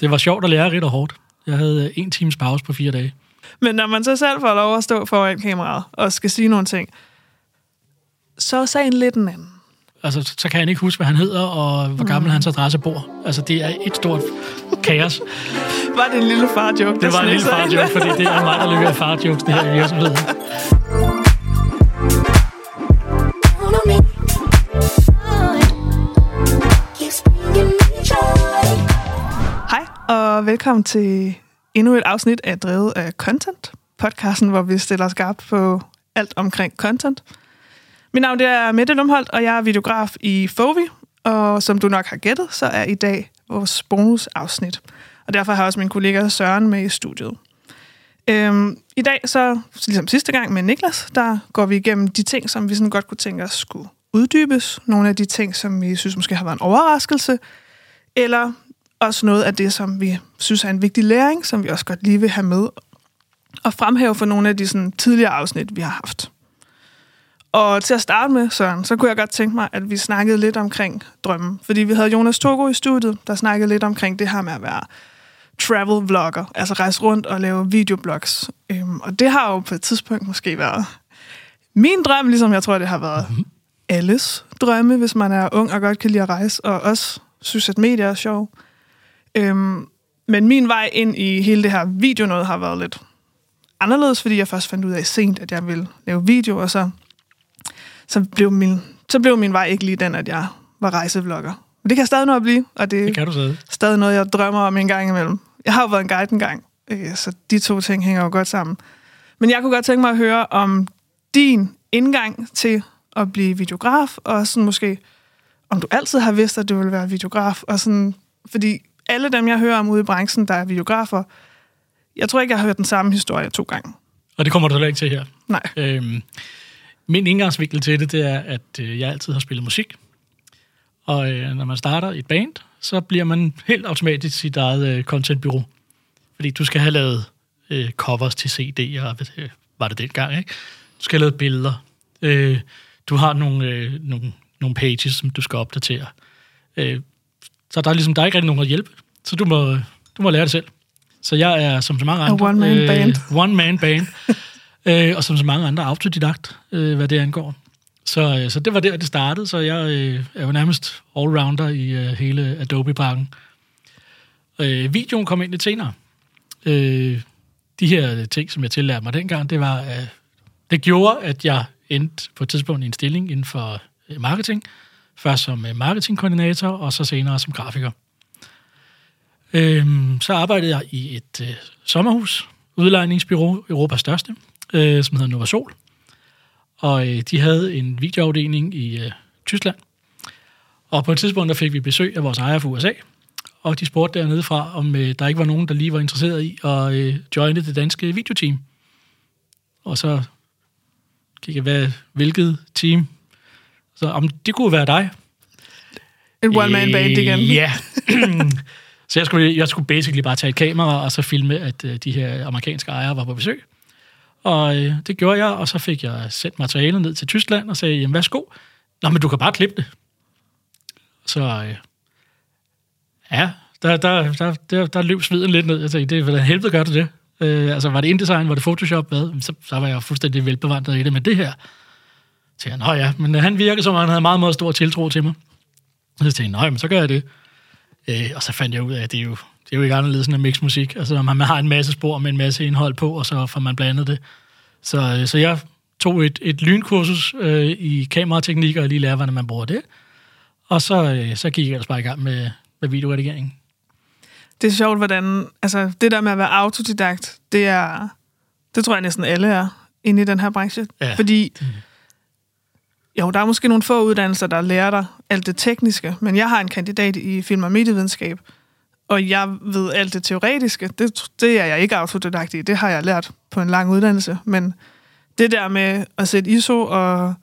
Det var sjovt at lære rigtig hårdt. Jeg havde øh, en times pause på fire dage. Men når man så selv får lov at stå foran kameraet og skal sige nogle ting, så er sagen lidt en anden. Altså, så kan jeg ikke huske, hvad han hedder, og hvor gammel mm. hans adresse bor. Altså, det er et stort kaos. Var det en lille far-joke? Det var en lille far-joke, fordi det er mig, der leverer far-jokes, det her i virksomheden. og velkommen til endnu et afsnit af Drevet af Content, podcasten, hvor vi stiller os skarpt på alt omkring content. Mit navn det er Mette Lumholdt, og jeg er videograf i Fovi, og som du nok har gættet, så er i dag vores bonusafsnit. Og derfor har jeg også min kollega Søren med i studiet. Øhm, I dag, så ligesom sidste gang med Niklas, der går vi igennem de ting, som vi sådan godt kunne tænke os skulle uddybes. Nogle af de ting, som vi synes måske har været en overraskelse. Eller også noget af det, som vi synes er en vigtig læring, som vi også godt lige vil have med og fremhæve for nogle af de sådan, tidligere afsnit, vi har haft. Og til at starte med, Søren, så kunne jeg godt tænke mig, at vi snakkede lidt omkring drømmen. Fordi vi havde Jonas Togo i studiet, der snakkede lidt omkring det her med at være travel vlogger, altså rejse rundt og lave videoblogs. Øhm, og det har jo på et tidspunkt måske været min drøm, ligesom jeg tror, det har været alles drømme, hvis man er ung og godt kan lide at rejse, og også synes, at medier er sjov. Øhm, men min vej ind i hele det her video noget har været lidt anderledes, fordi jeg først fandt ud af sent, at jeg ville lave video, og så, så, blev min, så blev min vej ikke lige den, at jeg var rejsevlogger. Men det kan stadig nå at blive, og det, Det kan du sige. stadig noget, jeg drømmer om en gang imellem. Jeg har jo været en guide en gang, øh, så de to ting hænger jo godt sammen. Men jeg kunne godt tænke mig at høre om din indgang til at blive videograf, og sådan måske, om du altid har vidst, at du ville være videograf, og sådan, fordi alle dem, jeg hører om ude i branchen, der er videografer, jeg tror ikke, jeg har hørt den samme historie to gange. Og det kommer du heller ikke til her. Nej. Øhm, min indgangsvinkel til det, det er, at øh, jeg altid har spillet musik. Og øh, når man starter et band, så bliver man helt automatisk sit eget øh, contentbyrå. Fordi du skal have lavet øh, covers til CD'er, det- var det dengang, ikke? Du skal have lavet billeder. Øh, du har nogle, øh, nogle, nogle pages, som du skal opdatere. Øh, så der er ligesom, der er ikke rigtig nogen at hjælpe. Så du må, du må lære det selv. Så jeg er som så mange andre... one-man band. Øh, one-man band. øh, og som så mange andre autodidakt, øh, hvad det angår. Så, øh, så det var der, det startede. Så jeg øh, er jo nærmest allrounder i øh, hele Adobe-pakken. Øh, videoen kom ind lidt senere. Øh, de her ting, som jeg tillærte mig dengang, det var, øh, det gjorde, at jeg endte på et tidspunkt i en stilling inden for øh, marketing. Først som øh, marketingkoordinator, og så senere som grafiker. Øhm, så arbejdede jeg i et øh, sommerhus, udlejningsbyrå, Europas største, øh, som hedder Nova Sol. Og øh, de havde en videoafdeling i øh, Tyskland. Og på et tidspunkt der fik vi besøg af vores ejer fra USA, og de spurgte dernede fra, om øh, der ikke var nogen, der lige var interesseret i at øh, joine det danske videoteam. Og så gik jeg, hvad, hvilket team? Så om det kunne være dig. En one-man band igen. Øh, Ja. så jeg skulle, jeg skulle basically bare tage et kamera, og så filme, at øh, de her amerikanske ejere var på besøg. Og øh, det gjorde jeg, og så fik jeg sendt materialet ned til Tyskland og sagde, jamen værsgo. Nå, men du kan bare klippe det. Så øh, ja, der, der, der, der, der løb sveden lidt ned. Jeg tænkte, det, hvordan helvede gør du det? Øh, altså, var det InDesign, var det Photoshop, hvad? Så, så var jeg fuldstændig velbevandret i det. Men det her, så jeg, nå ja, men han virkede som om, han havde meget, meget stor tiltro til mig. Så tænkte jeg, nej, men så gør jeg det. Øh, og så fandt jeg ud af, at det er jo, det er jo ikke anderledes end at mixe musik. Altså, man, man har en masse spor med en masse indhold på, og så får man blandet det. Så, øh, så jeg tog et, et lynkursus øh, i kamerateknik, og lige lære, hvordan man bruger det. Og så, øh, så gik jeg ellers bare i gang med, med videoredigering. Det er sjovt, hvordan... Altså, det der med at være autodidakt, det er... Det tror jeg næsten alle er inde i den her branche. Ja. Fordi... Jo, der er måske nogle få uddannelser, der lærer dig alt det tekniske, men jeg har en kandidat i film- og medievidenskab, og jeg ved alt det teoretiske. Det, det er jeg ikke autodidakt i. Det har jeg lært på en lang uddannelse. Men det der med at sætte ISO og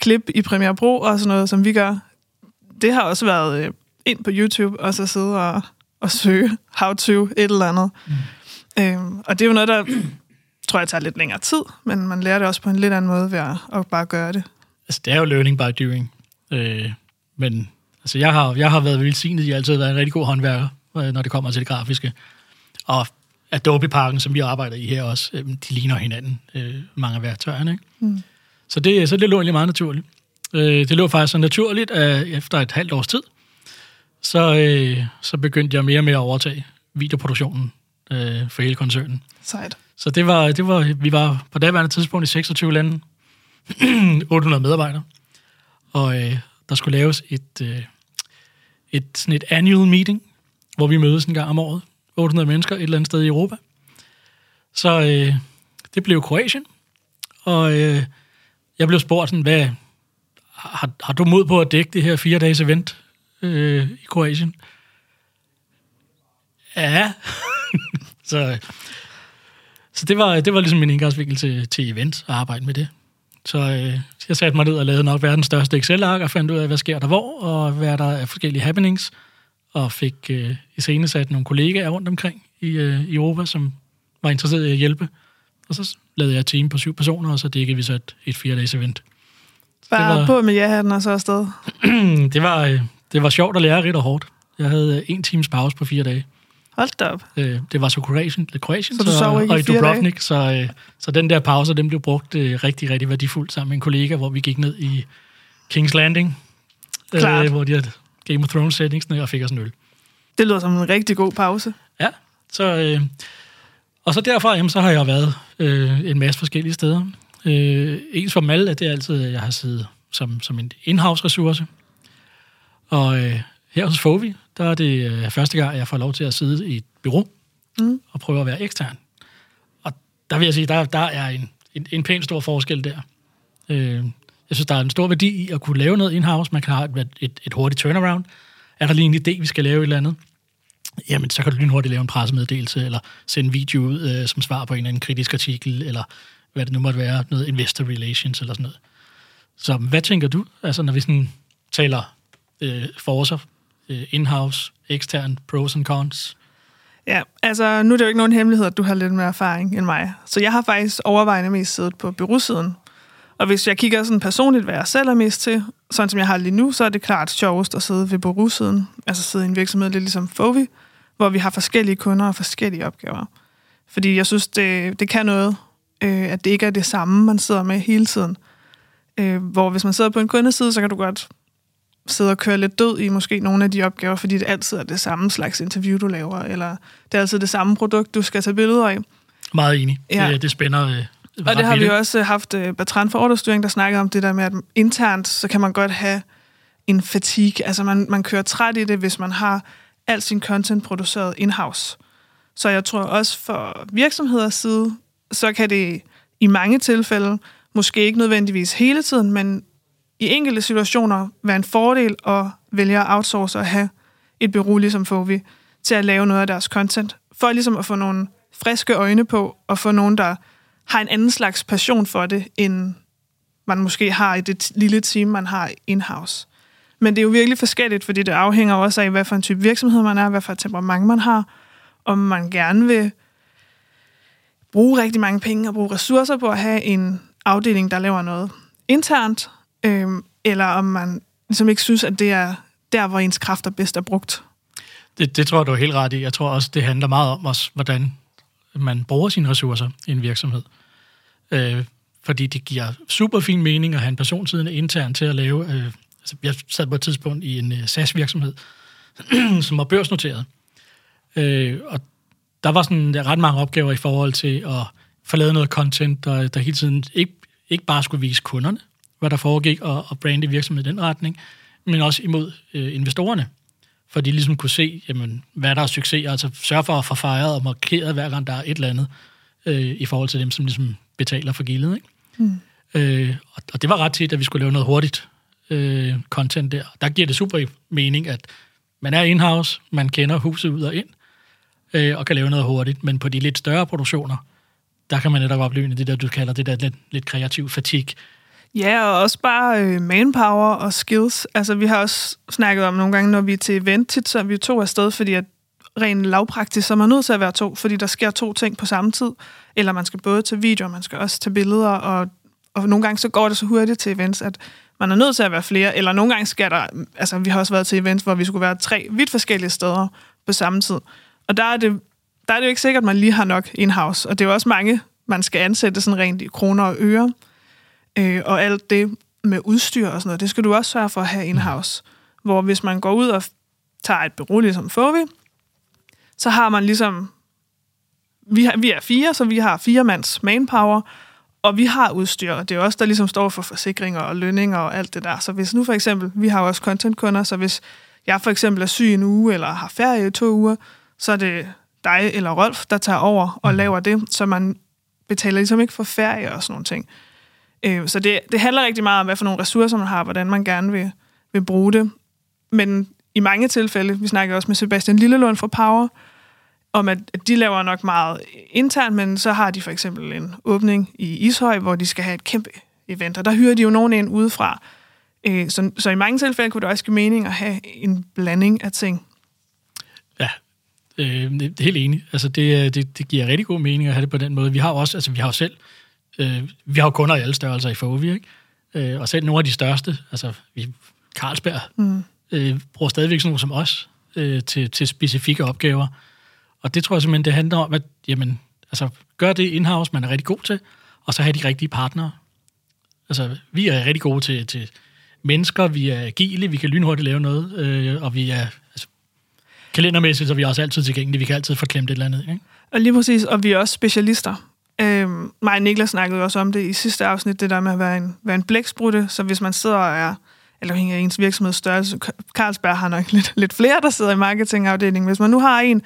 klip i Premiere Pro og sådan noget, som vi gør, det har også været øh, ind på YouTube, og så sidde og, og søge how to et eller andet. Mm. Øhm, og det er jo noget, der tror jeg tager lidt længere tid, men man lærer det også på en lidt anden måde ved at, at bare gøre det. Altså, det er jo learning by doing. Øh, men altså, jeg har, jeg har været velsignet. Jeg har altid været en rigtig god håndværker. øh, når det kommer til det grafiske. Og Adobe-pakken, som vi arbejder i her også, øh, de ligner hinanden, øh, mange af værktøjerne. Ikke? Mm. Så, det, så det lå egentlig meget naturligt. Øh, det lå faktisk så naturligt, at efter et halvt års tid, så, øh, så begyndte jeg mere og mere at overtage videoproduktionen øh, for hele koncernen. Sejt. Så det var, det var, vi var på daværende tidspunkt i 26 lande, 800 medarbejdere, og øh, der skulle laves et, øh, et, sådan et annual meeting, hvor vi mødes en gang om året, 800 mennesker et eller andet sted i Europa. Så øh, det blev Kroatien, og øh, jeg blev spurgt sådan, hvad, har, har du mod på at dække det her fire dages event øh, i Kroatien? Ja. så øh, så det var, det var ligesom min indgangsvinkel til, til event og arbejde med det. Så øh, jeg satte mig ned og lavede nok verdens største Excel-ark og fandt ud af, hvad sker der hvor, og hvad der er forskellige happenings, og fik øh, iscenesat nogle kollegaer rundt omkring i, øh, i Europa, som var interesseret i at hjælpe. Og så lavede jeg et team på syv personer, og så dækkede vi så et, et fire-dages event. Bare var, på med ja-hatten og så afsted. det, var, øh, det var sjovt at lære rigtig og hårdt. Jeg havde øh, en times pause på fire dage. Hold da op. Øh, det var så Kroatien, Kroatien så, du så og i Dubrovnik, så, øh, så den der pause, den blev brugt øh, rigtig, rigtig værdifuldt sammen med en kollega, hvor vi gik ned i King's Landing, øh, hvor de havde Game of Thrones settings og fik os en øl. Det lyder som en rigtig god pause. Ja, så, øh, og så derfra, jamen, så har jeg været øh, en masse forskellige steder. Øh, ens for alle, det er altid, jeg har siddet som, som en in-house ressource. Og øh, her hos Fovi, der er det øh, første gang, jeg får lov til at sidde i et bureau mm. og prøve at være ekstern. Og der vil jeg sige, der, der er en, en, en pæn stor forskel der. Øh, jeg synes, der er en stor værdi i at kunne lave noget in-house. Man kan have et, et, et hurtigt turnaround. Er der lige en idé, vi skal lave et eller andet? Jamen, så kan du lynhurtigt lave en pressemeddelelse, eller sende en video ud øh, som svar på en eller anden kritisk artikel, eller hvad det nu måtte være, noget investor relations eller sådan noget. Så hvad tænker du, altså når vi sådan taler øh, øh, Øh, in-house, ekstern, pros and cons? Ja, altså nu er det jo ikke nogen hemmelighed, at du har lidt mere erfaring end mig. Så jeg har faktisk overvejende mest siddet på byråsiden. Og hvis jeg kigger sådan personligt, hvad jeg selv er mest til, sådan som jeg har lige nu, så er det klart sjovest at sidde ved byråsiden. Altså sidde i en virksomhed lidt ligesom Fovi, hvor vi har forskellige kunder og forskellige opgaver. Fordi jeg synes, det, det kan noget, øh, at det ikke er det samme, man sidder med hele tiden. Øh, hvor hvis man sidder på en kundeside, så kan du godt sidde og køre lidt død i måske nogle af de opgaver, fordi det altid er det samme slags interview, du laver, eller det er altid det samme produkt, du skal tage billeder af. Meget enig. Ja. Det, det spænder øh, Og det har vi også haft uh, Bertrand for Orderstyring, der snakkede om det der med, at internt, så kan man godt have en fatigue. Altså man, man kører træt i det, hvis man har alt sin content produceret in-house. Så jeg tror også for virksomheders side, så kan det i mange tilfælde, måske ikke nødvendigvis hele tiden, men i enkelte situationer være en fordel at vælge at outsource og have et bureau, ligesom får vi, til at lave noget af deres content, for ligesom at få nogle friske øjne på, og få nogen, der har en anden slags passion for det, end man måske har i det lille team, man har in-house. Men det er jo virkelig forskelligt, fordi det afhænger også af, hvad for en type virksomhed man er, hvad for et temperament man har, om man gerne vil bruge rigtig mange penge og bruge ressourcer på at have en afdeling, der laver noget internt, øhm, eller om man ligesom ikke synes, at det er der, hvor ens kræfter bedst er brugt. Det, det tror jeg, du er helt ret i. Jeg tror også, det handler meget om os, hvordan man bruger sine ressourcer i en virksomhed. Øh, fordi det giver super fin mening at have en person siddende internt til at lave... Øh, altså, jeg sad på et tidspunkt i en øh, SAS-virksomhed, som var børsnoteret. Øh, og der var sådan øh, ret mange opgaver i forhold til at få lavet noget content, der, der hele tiden ikke, ikke bare skulle vise kunderne, hvad der foregik, og, og brande virksomheden i den retning, men også imod øh, investorerne. For de ligesom kunne se, jamen, hvad der er succes, altså sørge for at få fejret og markeret, hver gang der er et eller andet, øh, i forhold til dem, som ligesom betaler for gildet. Ikke? Mm. Øh, og, og det var ret tit, at vi skulle lave noget hurtigt øh, content der. Der giver det super mening, at man er in-house, man kender huset ud og ind, øh, og kan lave noget hurtigt. Men på de lidt større produktioner, der kan man netop opleve det der, du kalder det der lidt, lidt kreativ fatig. Ja, og også bare øh, manpower og skills. Altså, vi har også snakket om nogle gange, når vi er til event, tit så er vi to afsted, fordi at rent lavpraktisk, så er man nødt til at være to, fordi der sker to ting på samme tid. Eller man skal både tage videoer, man skal også tage billeder, og, og nogle gange så går det så hurtigt til events, at man er nødt til at være flere, eller nogle gange sker der, altså vi har også været til events, hvor vi skulle være tre vidt forskellige steder på samme tid. Og der er det, der er det jo ikke sikkert, at man lige har nok in-house. Og det er jo også mange, man skal ansætte sådan rent i kroner og øre. Øh, og alt det med udstyr og sådan noget, det skal du også sørge for at have in-house. Hvor hvis man går ud og tager et bureau, ligesom Fovi, så har man ligesom... Vi, har, vi er fire, så vi har fire mands manpower, og vi har udstyr, og det er også der ligesom står for forsikringer og lønninger og alt det der. Så hvis nu for eksempel, vi har også contentkunder, så hvis jeg for eksempel er syg en uge, eller har ferie i to uger, så er det dig eller Rolf, der tager over og laver det, så man betaler ligesom ikke for ferie og sådan nogle ting. Øh, så det, det handler rigtig meget om, hvad for nogle ressourcer man har, hvordan man gerne vil, vil bruge det. Men i mange tilfælde, vi snakker også med Sebastian Lillelund fra Power, om at de laver nok meget internt, men så har de for eksempel en åbning i Ishøj, hvor de skal have et kæmpe event, og der hyrer de jo nogen ind udefra. Øh, så, så i mange tilfælde kunne det også give mening at have en blanding af ting. Ja, øh, det er helt enig. Altså det, øh, det, det giver rigtig god mening at have det på den måde. Vi har også, altså vi har jo selv, øh, vi har jo kunder i alle størrelser i Fovi, ikke? Øh, og selv nogle af de største, altså vi, Carlsberg, mm. øh, bruger stadigvæk sådan nogle som os øh, til, til specifikke opgaver. Og det tror jeg simpelthen, det handler om, at jamen, altså, gør det in-house, man er rigtig god til, og så have de rigtige partnere. Altså, vi er rigtig gode til, til mennesker, vi er agile, vi kan lynhurtigt lave noget, øh, og vi er altså, kalendermæssigt, så vi er også altid tilgængelige, vi kan altid få klemt et eller andet. Ikke? Og lige præcis, og vi er også specialister. Øhm, mig og Niklas snakkede også om det i sidste afsnit, det der med at være en, være en blæksprutte, så hvis man sidder og er eller hænger ens virksomheds størrelse. Carlsberg har nok lidt, lidt flere, der sidder i marketingafdelingen. Hvis man nu har en,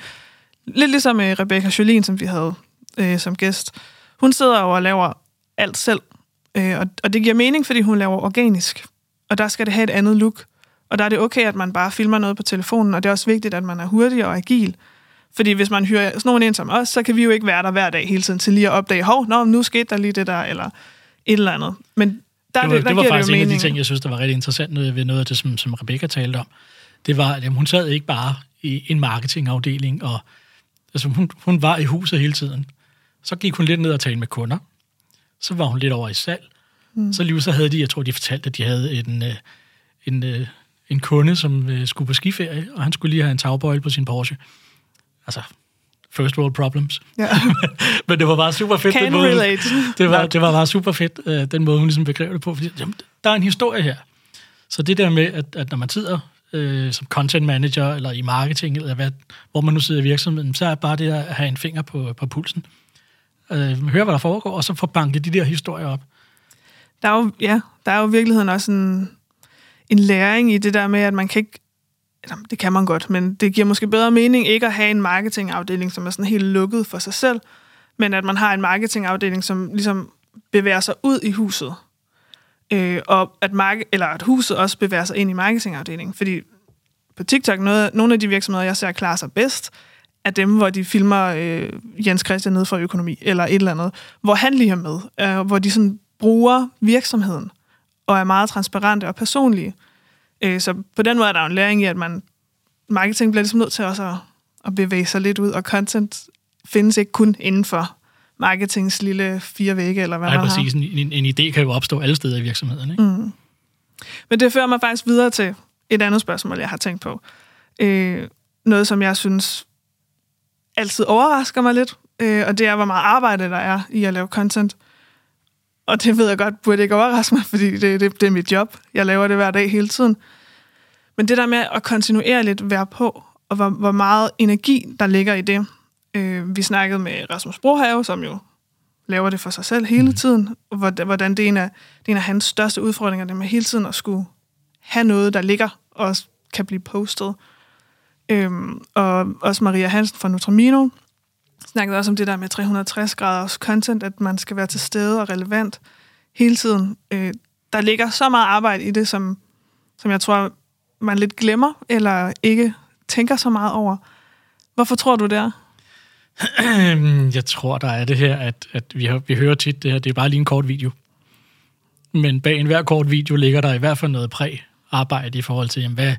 lidt ligesom øh, Rebecca Jolien, som vi havde øh, som gæst, hun sidder og laver alt selv. Øh, og, og det giver mening, fordi hun laver organisk. Og der skal det have et andet look. Og der er det okay, at man bare filmer noget på telefonen, og det er også vigtigt, at man er hurtig og agil. Fordi hvis man hyrer sådan nogen ind som os, så kan vi jo ikke være der hver dag hele tiden til lige at opdage, hov, nå, nu skete der lige det der, eller et eller andet. Men der, det var, det, der det var faktisk det jo en af de mening. ting, jeg synes, der var rigtig interessant ved noget af det, som, som Rebecca talte om. Det var, at jamen, hun sad ikke bare i en marketingafdeling, og altså, hun, hun var i huset hele tiden. Så gik hun lidt ned og talte med kunder. Så var hun lidt over i salg. Mm. Så lige så havde de, jeg tror, de fortalte, at de havde en, øh, en, øh, en kunde, som øh, skulle på skiferie, og han skulle lige have en tagbøjle på sin Porsche. Altså, first world problems. Ja. Men det var bare super fedt. Can den måde, relate. Det var, det var bare super fedt, øh, den måde, hun ligesom beskrev det på. Fordi, jamen, der er en historie her. Så det der med, at, at når man sidder øh, som content manager, eller i marketing, eller hvad, hvor man nu sidder i virksomheden, så er bare det at have en finger på, på pulsen. Øh, høre, hvad der foregår, og så få banket de der historier op. Der er jo, ja, der er jo i virkeligheden også en, en læring i det der med, at man kan ikke eller, det kan man godt, men det giver måske bedre mening ikke at have en marketingafdeling, som er sådan helt lukket for sig selv, men at man har en marketingafdeling, som ligesom bevæger sig ud i huset. Øh, og at, mark- eller at huset også bevæger sig ind i marketingafdelingen. Fordi på TikTok, noget, nogle af de virksomheder, jeg ser klarer sig bedst, er dem, hvor de filmer øh, Jens Christian ned fra økonomi, eller et eller andet, hvor han lige er med, øh, hvor de sådan bruger virksomheden, og er meget transparente og personlige. Øh, så på den måde er der jo en læring i, at man marketing bliver ligesom nødt til også at, at bevæge sig lidt ud, og content findes ikke kun inden for marketings lille fire vægge, eller hvad Nej, man præcis. har. En, en, en idé kan jo opstå alle steder i virksomheden. Ikke? Mm. Men det fører mig faktisk videre til et andet spørgsmål, jeg har tænkt på. Øh, noget, som jeg synes altid overrasker mig lidt, øh, og det er, hvor meget arbejde der er i at lave content. Og det ved jeg godt, burde ikke overraske mig, fordi det, det, det er mit job. Jeg laver det hver dag hele tiden. Men det der med at kontinuerligt være på, og hvor, hvor meget energi, der ligger i det. Øh, vi snakkede med Rasmus Brohave, som jo laver det for sig selv hele tiden, og hvor- hvordan det er en af, det er en af hans største udfordringer, det med hele tiden at skulle have noget, der ligger og kan blive postet. Øhm, og også Maria Hansen fra Nutramino snakkede også om det der med 360 graders content, at man skal være til stede og relevant hele tiden. Øh, der ligger så meget arbejde i det, som, som jeg tror, man lidt glemmer, eller ikke tænker så meget over. Hvorfor tror du det er? Jeg tror, der er det her, at, at vi, har, vi hører tit det her, det er bare lige en kort video. Men bag enhver kort video ligger der i hvert fald noget præ-arbejde i forhold til, jamen, hvad,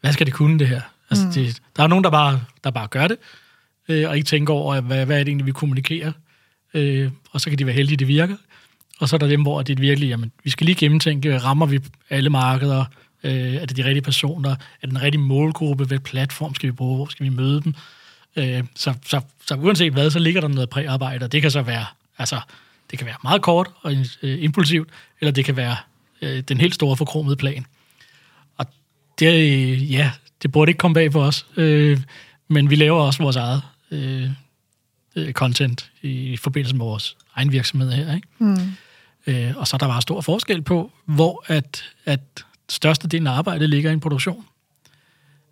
hvad skal det kunne det her? Altså, mm. det, der er nogen, der bare, der bare gør det, øh, og ikke tænker over, hvad, hvad er det egentlig, vi kommunikerer. Øh, og så kan de være heldige, det virker. Og så er der dem, hvor det virkelig, jamen, vi skal lige gennemtænke, rammer vi alle markeder, Øh, er det de rigtige personer? Er det den rigtige målgruppe? hvilken platform skal vi bruge? Hvor skal vi møde dem? Øh, så, så, så uanset hvad, så ligger der noget præarbejde, og det kan så være, altså, det kan være meget kort og øh, impulsivt, eller det kan være øh, den helt store forkromede plan. Og det, øh, ja, det burde ikke komme bag på os, øh, men vi laver også vores eget øh, øh, content i forbindelse med vores egen virksomhed her. Ikke? Mm. Øh, og så er der bare stor forskel på, hvor at, at størstedelen af arbejdet ligger i en produktion.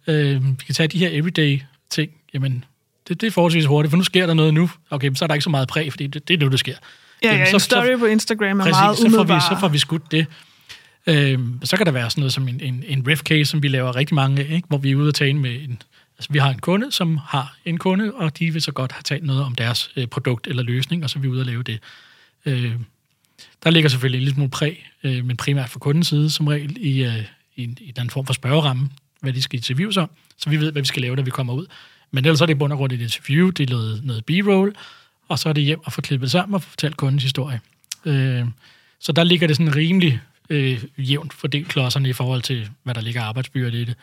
Øh, vi kan tage de her everyday ting. Jamen, det, det er forholdsvis hurtigt, for nu sker der noget nu. Okay, så er der ikke så meget præg, fordi det, det er nu, det sker. Ja, ja, så, en story så, på Instagram er præcis, meget så får, vi, umiddelbar. så får vi skudt det. Øhm, så kan der være sådan noget som en, en, en ref case, som vi laver rigtig mange af, ikke? hvor vi er ude og tale med en... Altså, vi har en kunde, som har en kunde, og de vil så godt have talt noget om deres øh, produkt eller løsning, og så er vi ude og lave det. Øh, der ligger selvfølgelig en lille smule præg, øh, men primært fra kundens side som regel, i, øh, i, en, i den form for spørgeramme, hvad de skal interviews om, så vi ved, hvad vi skal lave, da vi kommer ud. Men ellers er det i bund og grund et interview, det er noget, noget b-roll, og så er det hjem og få klippet sammen og fortalt kundens historie. Øh, så der ligger det sådan rimelig øh, jævnt fordelt klodserne i forhold til, hvad der ligger arbejdsbyrde i det.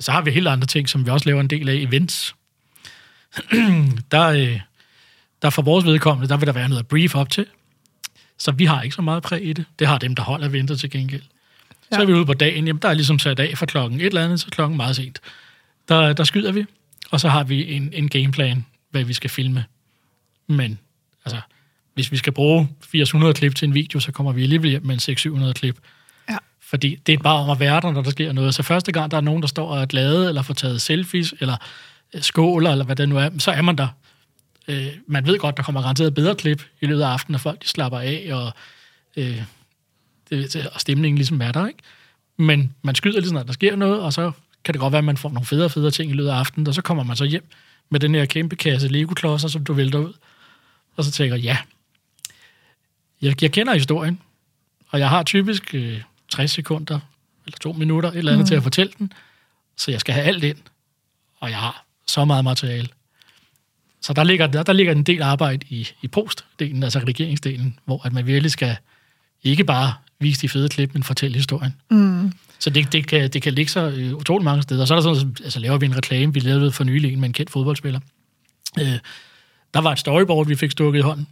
Så har vi helt andre ting, som vi også laver en del af, events. der, øh, der for vores vedkommende, der vil der være noget at brief op til. Så vi har ikke så meget præg i det. Det har dem, der holder venter til gengæld. Ja. Så er vi ude på dagen, jamen der er ligesom sat af fra klokken et eller andet, så klokken meget sent. Der, der skyder vi, og så har vi en, en gameplan, hvad vi skal filme. Men altså, hvis vi skal bruge 800 klip til en video, så kommer vi alligevel hjem med en 600-700 klip. Fordi det er bare om at være der, når der sker noget. Så første gang, der er nogen, der står og er glade, eller får taget selfies, eller øh, skåler, eller hvad det nu er, så er man der. Øh, man ved godt, der kommer garanteret bedre klip i løbet af aftenen, når folk de slapper af, og, øh, det, og stemningen ligesom er der, ikke? Men man skyder lige når der sker noget, og så kan det godt være, at man får nogle federe federe ting i løbet af aftenen, og så kommer man så hjem med den her kæmpe kasse Lego-klodser, som du vælter ud. Og så tænker jeg, ja, jeg, jeg kender historien, og jeg har typisk øh, 60 sekunder, eller to minutter, et eller andet mm. til at fortælle den, så jeg skal have alt ind, og jeg har så meget materiale. Så der ligger, der, der ligger en del arbejde i, i postdelen, altså redigeringsdelen, hvor at man virkelig skal ikke bare vise de fede klip, men fortælle historien. Mm. Så det, det, kan, det kan ligge så øh, utrolig mange steder. Så er der sådan, altså laver vi en reklame, vi lavede for nylig en med en kendt fodboldspiller. Øh, der var et storyboard, vi fik stukket i hånden.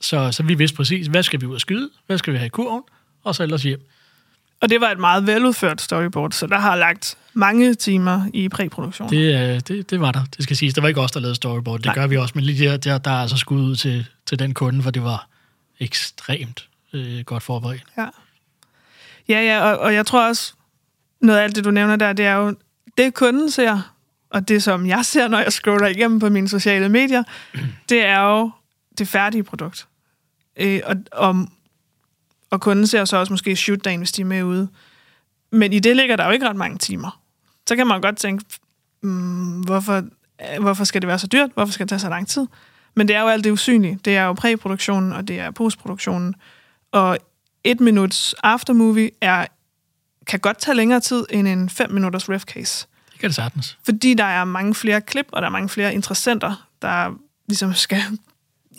Så, så vi vidste præcis, hvad skal vi ud og skyde, hvad skal vi have i kurven, og så ellers hjem. Og det var et meget veludført storyboard, så der har lagt mange timer i præproduktion. Det, øh, det, det var der, det skal siges. Det var ikke os, der lavede storyboard. Det Nej. gør vi også, men lige der, der, der er altså skud ud til, til den kunde, for det var ekstremt øh, godt forberedt. Ja, ja, ja og, og jeg tror også, noget af alt det, du nævner der, det er jo det, kunden ser, og det, som jeg ser, når jeg scroller igennem på mine sociale medier, det er jo det færdige produkt. Øh, og, og, og kunden ser så også måske shootdagen, hvis de er med ude. Men i det ligger der jo ikke ret mange timer. Så kan man godt tænke, mm, hvorfor, hvorfor skal det være så dyrt? Hvorfor skal det tage så lang tid? Men det er jo alt det usynlige. Det er jo præproduktionen, og det er postproduktionen. Og et minuts aftermovie er, kan godt tage længere tid end en 5 minutters ref case. Det kan det sagtens. Fordi der er mange flere klip, og der er mange flere interessenter, der ligesom skal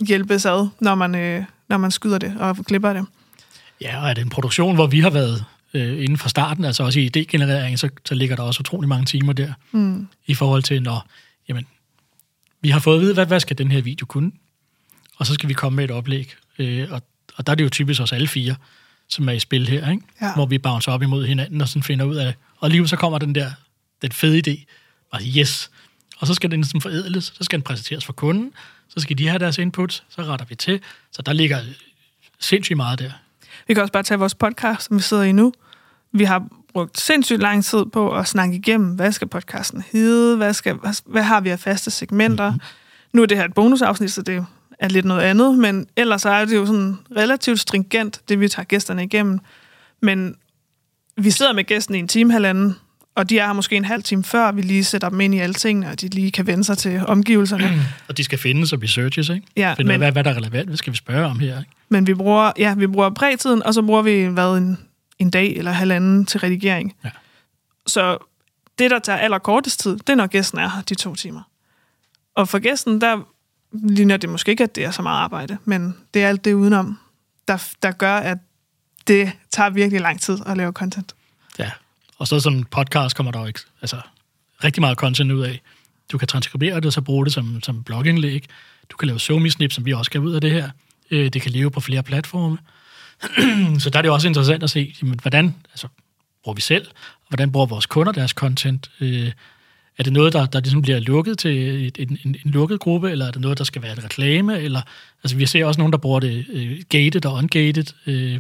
hjælpes ad, når man, øh, når man skyder det og klipper det. Ja, og er det en produktion, hvor vi har været øh, inden fra starten, altså også i idégenereringen, så, så ligger der også utrolig mange timer der, Mm. i forhold til, når jamen, vi har fået at vide, hvad, hvad skal den her video kunne? Og så skal vi komme med et oplæg. Øh, og, og der er det jo typisk os alle fire, som er i spil her, ikke? Ja. hvor vi bouncer op imod hinanden og sådan finder ud af det. Og lige så kommer den der den fede idé, og yes, og så skal den sådan forædles, så skal den præsenteres for kunden, så skal de have deres input, så retter vi til. Så der ligger sindssygt meget der. Vi kan også bare tage vores podcast, som vi sidder i nu. Vi har brugt sindssygt lang tid på at snakke igennem, hvad skal podcasten hedde, hvad, skal, hvad, hvad har vi af faste segmenter. Mm-hmm. Nu er det her et bonusafsnit, så det er lidt noget andet, men ellers er det jo sådan relativt stringent, det vi tager gæsterne igennem. Men vi sidder med gæsten i en time, halvanden, og de er her måske en halv time før, vi lige sætter dem ind i alle tingene, og de lige kan vende sig til omgivelserne. Og de skal findes og researches, ikke? Ja, Finde ud af, men, hvad, hvad der er relevant, hvad skal vi spørge om her, ikke? men vi bruger, ja, vi bruger prætiden, og så bruger vi hvad, en, en dag eller halvanden til redigering. Ja. Så det, der tager allerkortest tid, det er, når gæsten er her de to timer. Og for gæsten, der ligner det måske ikke, at det er så meget arbejde, men det er alt det udenom, der, der gør, at det tager virkelig lang tid at lave content. Ja, og så som en podcast kommer der jo ikke, altså rigtig meget content ud af. Du kan transkribere det, og så bruge det som, som blogindlæg. Du kan lave somi som vi også kan ud af det her. Øh, det kan leve på flere platforme. så der er det også interessant at se, jamen, hvordan altså, bruger vi selv, og hvordan bruger vores kunder deres content. Øh, er det noget, der, der ligesom bliver lukket til et, en, en, en lukket gruppe, eller er det noget, der skal være et reklame? Eller, altså, vi ser også nogen, der bruger det øh, gated og ungated. Øh,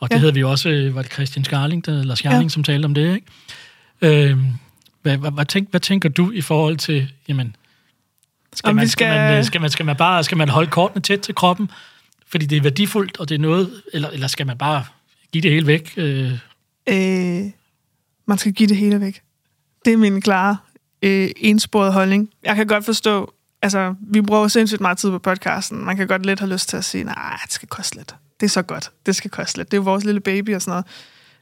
og det ja. havde vi også, øh, var det Christian Skarling, der, eller Skarling, ja. som talte om det, ikke? Øh, hvad, hvad, hvad, tænk, hvad tænker du i forhold til, jamen, skal, man, skal... Skal, man, øh, skal, man, skal man bare skal man holde kortene tæt til kroppen, fordi det er værdifuldt, og det er noget, eller, eller skal man bare give det hele væk? Øh? Øh, man skal give det hele væk. Det er min klare øh, ensporede holdning. Jeg kan godt forstå, altså, vi bruger sindssygt meget tid på podcasten. Man kan godt lidt have lyst til at sige, nej, det skal koste lidt. Det er så godt. Det skal koste lidt. Det er jo vores lille baby og sådan noget.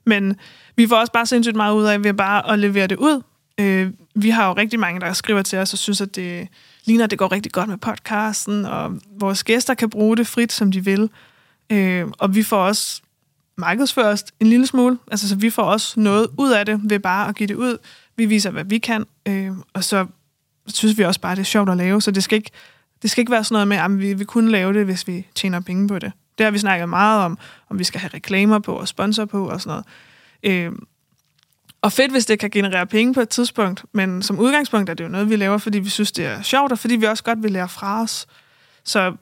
Men vi får også bare sindssygt meget ud af ved bare at levere det ud. Øh, vi har jo rigtig mange, der skriver til os og synes, at det ligner, at det går rigtig godt med podcasten, og vores gæster kan bruge det frit, som de vil. Øh, og vi får også markedsført en lille smule. Altså, så vi får også noget ud af det ved bare at give det ud. Vi viser, hvad vi kan, øh, og så synes vi også bare, det er sjovt at lave, så det skal ikke, det skal ikke være sådan noget med, at vi, vi kunne lave det, hvis vi tjener penge på det. Det har vi snakket meget om, om vi skal have reklamer på og sponsor på og sådan noget. Øh, og fedt, hvis det kan generere penge på et tidspunkt, men som udgangspunkt er det jo noget, vi laver, fordi vi synes, det er sjovt, og fordi vi også godt vil lære fra os. Så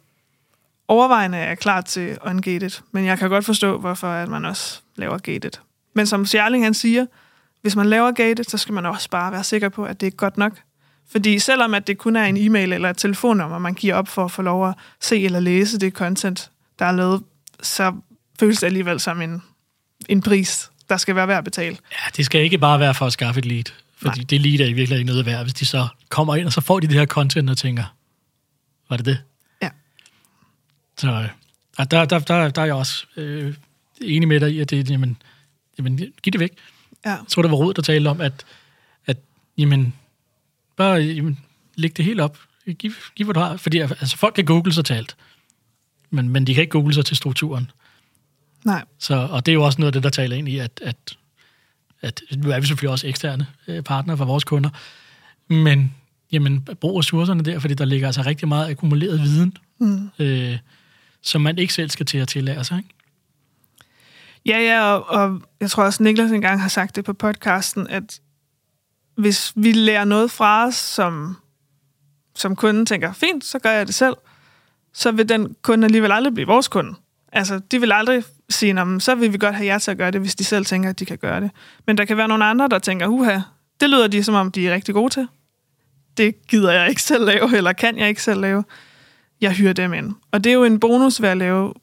overvejende er jeg klar til ungated, men jeg kan godt forstå, hvorfor at man også laver gated. Men som Sjerling han siger, hvis man laver gated, så skal man også bare være sikker på, at det er godt nok. Fordi selvom at det kun er en e-mail eller et telefonnummer, man giver op for at få lov at se eller læse det content, der er lavet, så føles det alligevel som en, en pris, der skal være værd at betale. Ja, det skal ikke bare være for at skaffe et lead. Fordi Nej. det lead er i virkelig ikke noget værd, hvis de så kommer ind, og så får de det her content og tænker, var det det? Ja. Så ja, der, der, der, der er jeg også øh, enig med dig i, at det, jamen, jamen, giv det væk. Ja. Jeg tror, det var Rud, der talte om, at, at jamen, bare jamen, læg det helt op. Giv, giv, hvad du har. Fordi altså, folk kan google sig til alt, men, men de kan ikke google sig til strukturen. Nej. Så, og det er jo også noget af det, der taler ind i, at, at, at nu er vi selvfølgelig også eksterne øh, partnere for vores kunder, men jamen, brug ressourcerne der, fordi der ligger altså rigtig meget akkumuleret viden, mm. øh, som man ikke selv skal til at tillære sig, ikke? Ja, ja, og, og jeg tror også, Niklas engang har sagt det på podcasten, at hvis vi lærer noget fra os, som, som kunden tænker, fint, så gør jeg det selv, så vil den kunde alligevel aldrig blive vores kunde. Altså, de vil aldrig sige, så vil vi godt have jer til at gøre det, hvis de selv tænker, at de kan gøre det. Men der kan være nogle andre, der tænker, uha, det lyder de, som om de er rigtig gode til. Det gider jeg ikke selv lave, eller kan jeg ikke selv lave. Jeg hyrer dem ind. Og det er jo en bonus ved at lave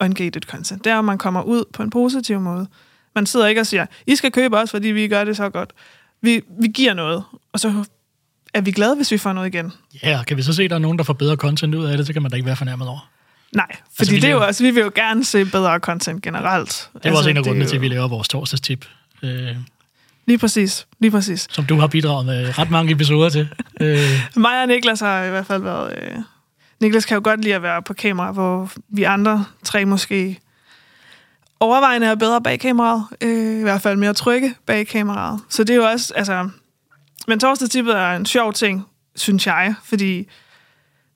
ungated content. Det er, at man kommer ud på en positiv måde. Man sidder ikke og siger, I skal købe os, fordi vi gør det så godt. Vi, vi giver noget, og så er vi glade, hvis vi får noget igen. Ja, kan vi så se, at der er nogen, der får bedre content ud af det, så kan man da ikke være fornærmet over. Nej, fordi altså, det er jo også, vi vil jo gerne se bedre content generelt. Det er altså, også en af grundene jo... til, at vi laver vores torsdagstip. Øh, lige præcis, lige præcis. Som du har bidraget med ret mange episoder til. øh. Mig og Niklas har i hvert fald været... Øh... Niklas kan jo godt lide at være på kamera, hvor vi andre tre måske overvejende er bedre bag kameraet. Øh, I hvert fald mere trygge bag kameraet. Så det er jo også... Altså, men torsdagstippet er en sjov ting, synes jeg, fordi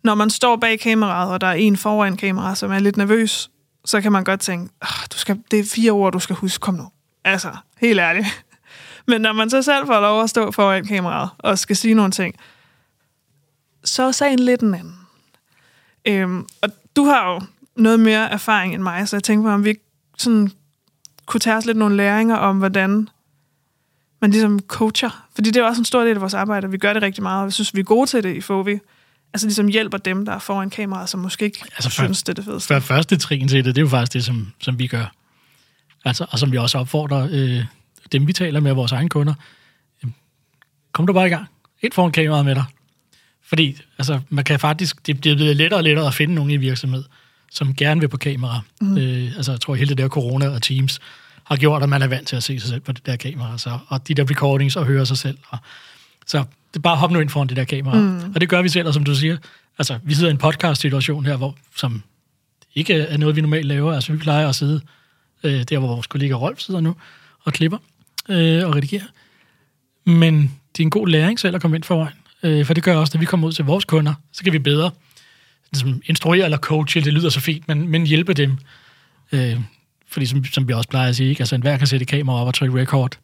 når man står bag kameraet, og der er en foran kameraet, som er lidt nervøs, så kan man godt tænke, du skal, det er fire ord, du skal huske, kom nu. Altså, helt ærligt. Men når man så selv får lov at stå foran kameraet og skal sige nogle ting, så er sagen lidt en anden. Øhm, og du har jo noget mere erfaring end mig, så jeg tænker på, om vi sådan kunne tage os lidt nogle læringer om, hvordan man ligesom coacher. Fordi det er også en stor del af vores arbejde, og vi gør det rigtig meget, og vi synes, vi er gode til det i FOVI altså ligesom hjælper dem, der er foran kameraet, som måske ikke altså for, synes, det er det fedeste. For første trin til det, det er jo faktisk det, som, som vi gør. Altså, og som vi også opfordrer øh, dem, vi taler med, vores egne kunder. Kom du bare i gang. Ind foran kameraet med dig. Fordi altså, man kan faktisk, det bliver lettere og lettere at finde nogen i virksomhed, som gerne vil på kamera. Mm. Øh, altså, jeg tror, hele det der corona og Teams har gjort, at man er vant til at se sig selv på det der kamera. Så, og de der recordings og høre sig selv. Og, så det er bare hop nu ind foran det der kamera. Mm. Og det gør vi selv, og som du siger, altså, vi sidder i en podcast-situation her, hvor, som ikke er noget, vi normalt laver. Altså, vi plejer at sidde øh, der, hvor vores kollega Rolf sidder nu og klipper. øh, og redigere. Men det er en god læring selv at komme ind foran. Øh, for det gør også, når vi kommer ud til vores kunder, så kan vi bedre ligesom, instruere eller coache, det lyder så fint, men, men hjælpe dem. Øh, fordi som, som vi også plejer at sige, ikke? altså enhver kan sætte kamera op og trykke record.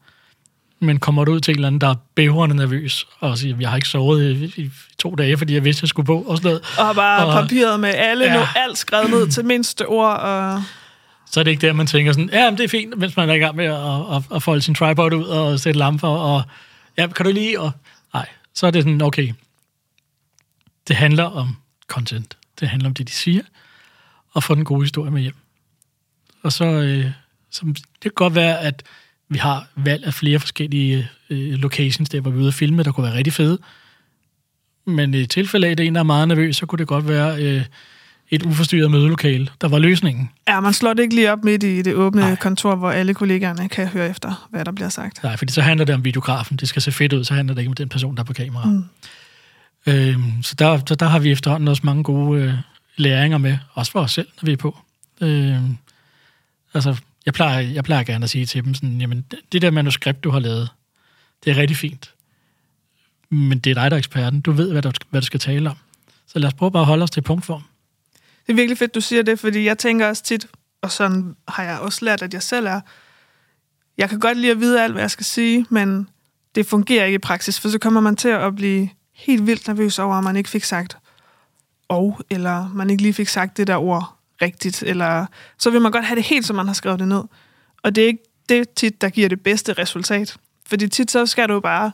Men kommer du ud til en eller anden, der er bævrende nervøs, og siger, jeg har ikke sovet i, i to dage, fordi jeg vidste, jeg skulle på, og sådan noget. Og bare Og- papiret med alle, Ja. ja. alt skrevet ned til mindste ord. Og... så er det ikke der, man tænker sådan, ja, men det er fint, mens man er i gang med at, at, at folde sin tripod ud og sætte lamper, og ja, kan du lige, og nej, så er det sådan, okay, det handler om content. Det handler om det, de siger, og få den gode historie med hjem. Og så, øh, så det kan godt være, at vi har valg af flere forskellige øh, locations, der hvor vi er ude at filme, der kunne være rigtig fede. Men i tilfælde af, at det en, der er meget nervøs, så kunne det godt være øh, et uforstyrret mødelokale, der var løsningen. Ja, man slår det ikke lige op midt i det åbne. Nej. kontor, hvor alle kollegaerne kan høre efter, hvad der bliver sagt. Nej, fordi så handler det om videografen. Det skal se fedt ud, så handler det ikke om den person, der er på kamera. Mm. Øhm, så, der, så der har vi efterhånden også mange gode øh, læringer med, også for os selv, når vi er på. Øhm, altså, jeg plejer, jeg plejer gerne at sige til dem sådan, jamen, det- der manuskript, du har lavet, det er rigtig fint. Men det er dig, der er eksperten. Du ved, hvad du, hvad du skal tale om. Så lad os prøve bare at holde os til punktform. Det er virkelig fedt, du siger det, fordi jeg tænker også tit, og sådan har jeg også lært, at jeg selv er, jeg kan godt lide at vide alt, hvad jeg skal sige, men det fungerer ikke i praksis, for så kommer man til at blive helt vildt nervøs over, at man ikke fik sagt og, eller man ikke lige fik sagt det der ord rigtigt, eller så vil man godt have det helt, som man har skrevet det ned. Og det er ikke det tit, der giver det bedste resultat. Fordi tit så skal du bare,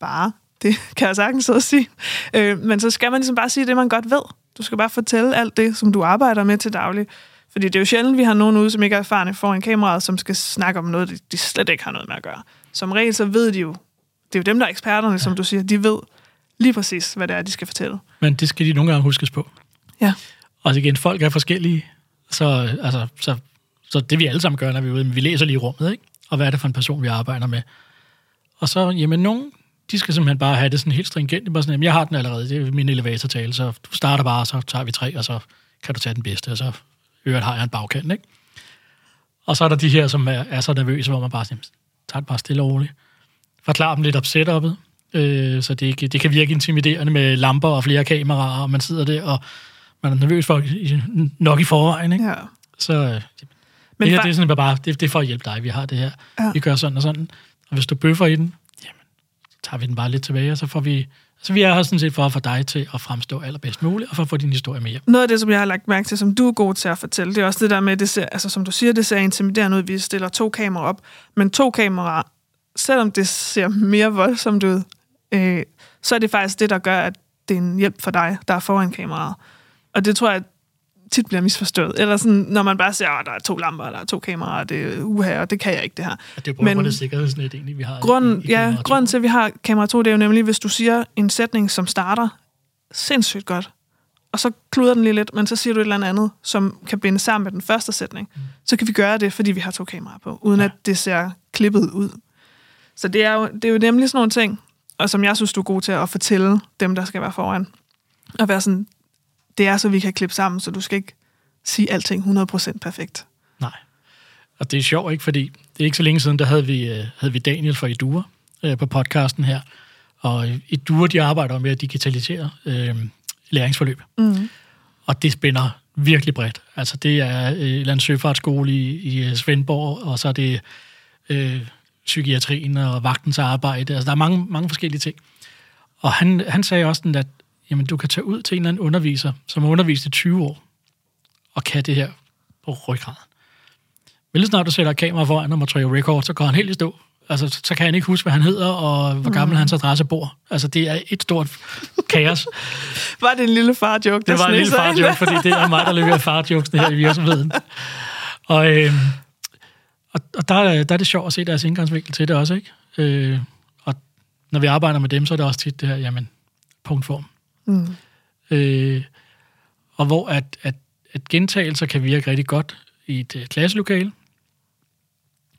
bare, det kan jeg sagtens så sige, øh, men så skal man ligesom bare sige det, man godt ved. Du skal bare fortælle alt det, som du arbejder med til daglig. Fordi det er jo sjældent, vi har nogen ude, som ikke er erfarne foran kameraet, som skal snakke om noget, de- de slet ikke har noget med at gøre. Som regel, så ved de jo, det er jo dem, der er eksperterne, ja. som du siger, de ved lige præcis, hvad det er, de skal fortælle. Men det skal de nogle gange huskes på. Ja. Og igen, folk er forskellige, så, altså, så, så det vi alle sammen gør, når vi er ude, men vi læser lige rummet, ikke? Og hvad er det for en person, vi arbejder med? Og så, jamen, nogen, de skal simpelthen bare have det sådan helt stringent. Bare sådan, jamen, jeg har den allerede, det er min elevatortale, så du starter bare, så tager vi tre, og så kan du tage den bedste, og så øvrigt har jeg en bagkant, ikke? Og så er der de her, som er, er så nervøse, hvor man bare siger, tager det bare stille og roligt. Forklar dem lidt op setup'et, øh, så det, ikke, det kan virke intimiderende med lamper og flere kameraer, og man sidder der, og man er nervøs for, nok i forvejen, ikke? Ja. Så øh, Men det, her, det er sådan bare, det, det er for at hjælpe dig, vi har det her. Ja. Ja. Vi gør sådan og sådan. Og hvis du bøffer i den, jamen, så tager vi den bare lidt tilbage, og så får vi... Så vi er her sådan set for at få dig til at fremstå allerbedst muligt, og for at få din historie med hjem. Noget af det, som jeg har lagt mærke til, som du er god til at fortælle, det er også det der med, det ser, altså som du siger, det ser intimiderende ud, vi stiller to kameraer op, men to kameraer, selvom det ser mere voldsomt ud, øh, så er det faktisk det, der gør, at det er en hjælp for dig, der er foran kameraet. Og det tror jeg tit bliver misforstået. Eller sådan, når man bare siger, at der er to lamper, der er to kameraer, det er uha, og det kan jeg ikke det her. Og det er på Men- grund af sikkerhedsnet, egentlig, vi har. Grunden, i, i ja, grunden til, at vi har kamera 2, det er jo nemlig, hvis du siger en sætning, som starter sindssygt godt, og så kluder den lige lidt, men så siger du et eller andet, som kan binde sammen med den første sætning, mm. så kan vi gøre det, fordi vi har to kameraer på, uden. Ja. at det ser klippet ud. Så det er, jo, det er jo nemlig sådan nogle ting, og som jeg synes, du er god til at fortælle dem, der skal være foran. Og være sådan, det er så, vi kan klippe sammen, så du skal ikke sige alting 100% perfekt. Nej. Og det er sjovt, ikke? Fordi det er ikke så længe siden, der havde vi, øh, havde vi Daniel fra Idua øh, på podcasten her. Og Idua, de arbejder med at digitalisere øh, læringsforløb. Mm. Og det spænder virkelig bredt. Altså det er øh, en eller anden søfartsskole i, i øh, Svendborg, og så er det øh, psykiatrien og vagtens arbejde. Altså der er mange, mange forskellige ting. Og han, han sagde også, sådan, at jamen, du kan tage ud til en eller anden underviser, som har undervist i 20 år, og kan det her på ryggraden. Men lige snart du sætter kamera foran ham og trykker record, så går han helt i stå. Altså, så- kan han ikke huske, hvad han hedder, og hvor gammel hans adresse bor. Altså, det er et stort kaos. Var det en lille far-joke, der Det var en lille farjoke, fordi det er mig, der leverer farjokesene her i virksomheden. Og, øh, og, og der, er- der er det sjovt at se deres indgangsvinkel til det også, ikke? Øh, og når vi arbejder med dem, så er det også tit det her, jamen, punktform. Mm. Øh, og hvor at, at, at gentagelser kan virke rigtig godt i et øh, klasselokale,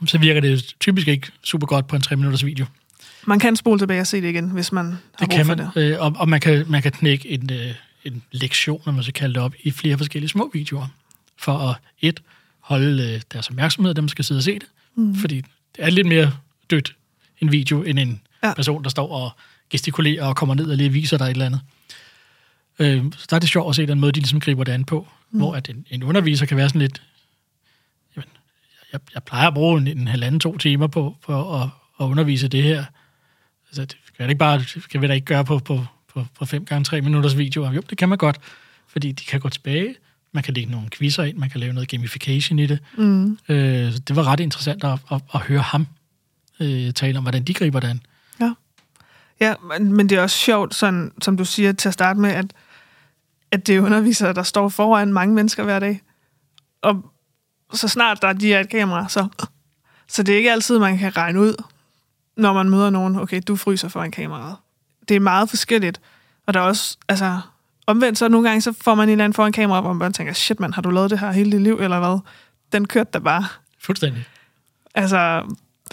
så virker det typisk ikke super godt på en 3-minutters video. Man kan spole tilbage og se det igen, hvis man har Det brug kan for man, det. øh, og, og man kan, man kan knække en, øh, en lektion, når man så kalde det op, i flere forskellige små videoer, for at et, holde øh, deres opmærksomhed, dem der skal sidde og se det, mm. fordi det er lidt mere dødt en video, end en ja. person, der står og gestikulerer og kommer ned og lige viser dig et eller andet. Øh, så der er det sjovt at se den måde, de ligesom griber det an på. Mm. Hvor at en, en underviser kan være sådan lidt... Jamen, jeg, jeg plejer at bruge en, en halvanden, to timer på, på at, at undervise det her. Altså, det kan, det ikke bare, kan vi da ikke gøre på, på, på, på 5 gange 3 minutters video. Jo, det kan man godt, fordi de kan gå tilbage. Man kan lægge nogle quizzer ind, man kan lave noget gamification i det. Mm. Øh, så det var ret interessant at, at, at høre ham øh, tale om, hvordan de griber det an. Ja, men, men det er også sjovt, sådan, som du siger til at starte med, at, at det er undervisere, der står foran mange mennesker hver dag. Og så snart der er de er et kamera, så, så det er ikke altid, man kan regne ud, når man møder nogen, okay, du fryser foran kameraet. Det er meget forskelligt. Og der er også, altså, omvendt så nogle gange, så får man en eller anden foran kamera, hvor man tænker, shit mand, har du lavet det her hele dit liv, eller hvad? Den kørte der bare. Fuldstændig. Altså,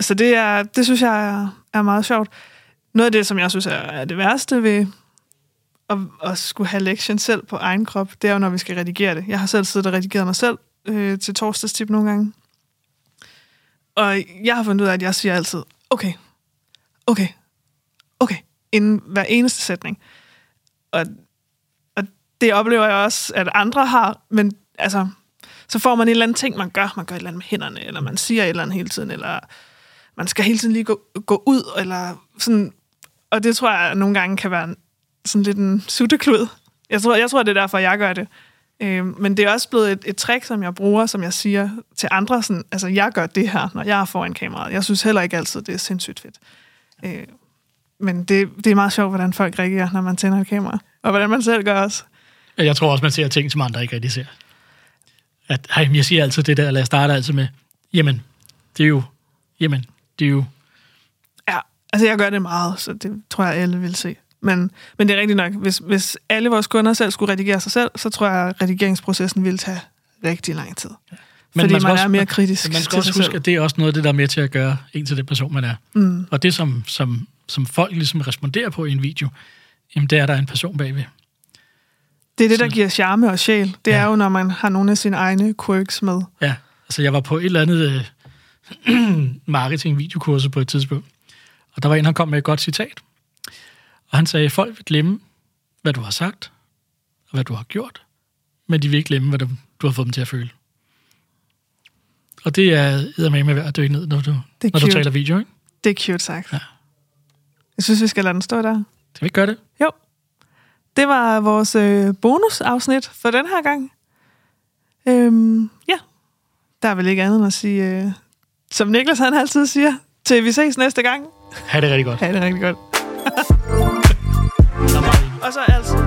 så det, er, det synes jeg er, er meget sjovt. Noget af det, som jeg synes er, er det værste ved at, at skulle have lektion selv på egen krop, det er jo, når vi skal redigere det. Jeg har selv siddet og redigeret mig selv øh, til torsdagstip nogle gange. Og jeg har fundet ud af, at jeg siger altid, okay, okay, okay, inden hver eneste sætning. Og, og det oplever jeg også, at andre har, men altså, så får man en eller anden ting, man gør. Man gør et eller andet med hænderne, eller man siger et eller andet hele tiden, eller man skal hele tiden lige gå, gå ud, eller sådan. Og det tror jeg nogle gange kan være sådan lidt en sutteklud. Jeg tror, jeg tror, det er derfor, jeg gør det. Øh, men det er også blevet et, et trick, som jeg bruger, som jeg siger til andre. Sådan, altså, jeg gør det her, når jeg er foran kameraet. Jeg synes heller ikke altid, det er sindssygt fedt. Øh, men det, det er meget sjovt, hvordan folk reagerer, når man tænder et kamera. Og hvordan man selv gør også. Jeg tror også, man ser ting, som andre ikke rigtig ser. At, ej, men jeg siger altid det der, eller jeg starter altid med, jamen, det er jo, jamen, det er jo, Ja, altså jeg gør det meget, så det tror jeg, alle vil se. Men, men det er rigtigt nok. Hvis, hvis alle vores kunder selv skulle redigere sig selv, så tror jeg, at redigeringsprocessen ville tage rigtig lang tid. Men Fordi man, man også- er mere kritisk man skal også huske, selv. at det er også noget af det, der er med til at gøre en til den person, man er. Mm. Og det, som, som, som folk ligesom responderer på i en video, jamen, det er, der er en person bagved. Det er det, der giver charme og sjæl. Det Ja. er jo, når man har nogle af sine egne quirks med. Ja, altså jeg var på et eller andet øh, marketing-videokursus på et tidspunkt, og der var en, han kom med et godt citat. Og han sagde, folk vil glemme, hvad du har sagt, og hvad du har gjort, men de vil ikke glemme, hvad du, du har fået dem til at føle. Og det er med med at dykke ned, når du, Det når du cute. taler video, ikke? Det er cute sagt. Ja. Jeg synes, vi skal lade den stå der. Skal vi gøre det? Jo. Det var vores øh, bonusafsnit for den her gang. Øhm, ja. Der er vel ikke andet end at sige, øh, som Niklas han altid siger, til vi ses næste gang. Ha' det rigtig godt. Ha' det rigtig godt. Der. Og så altså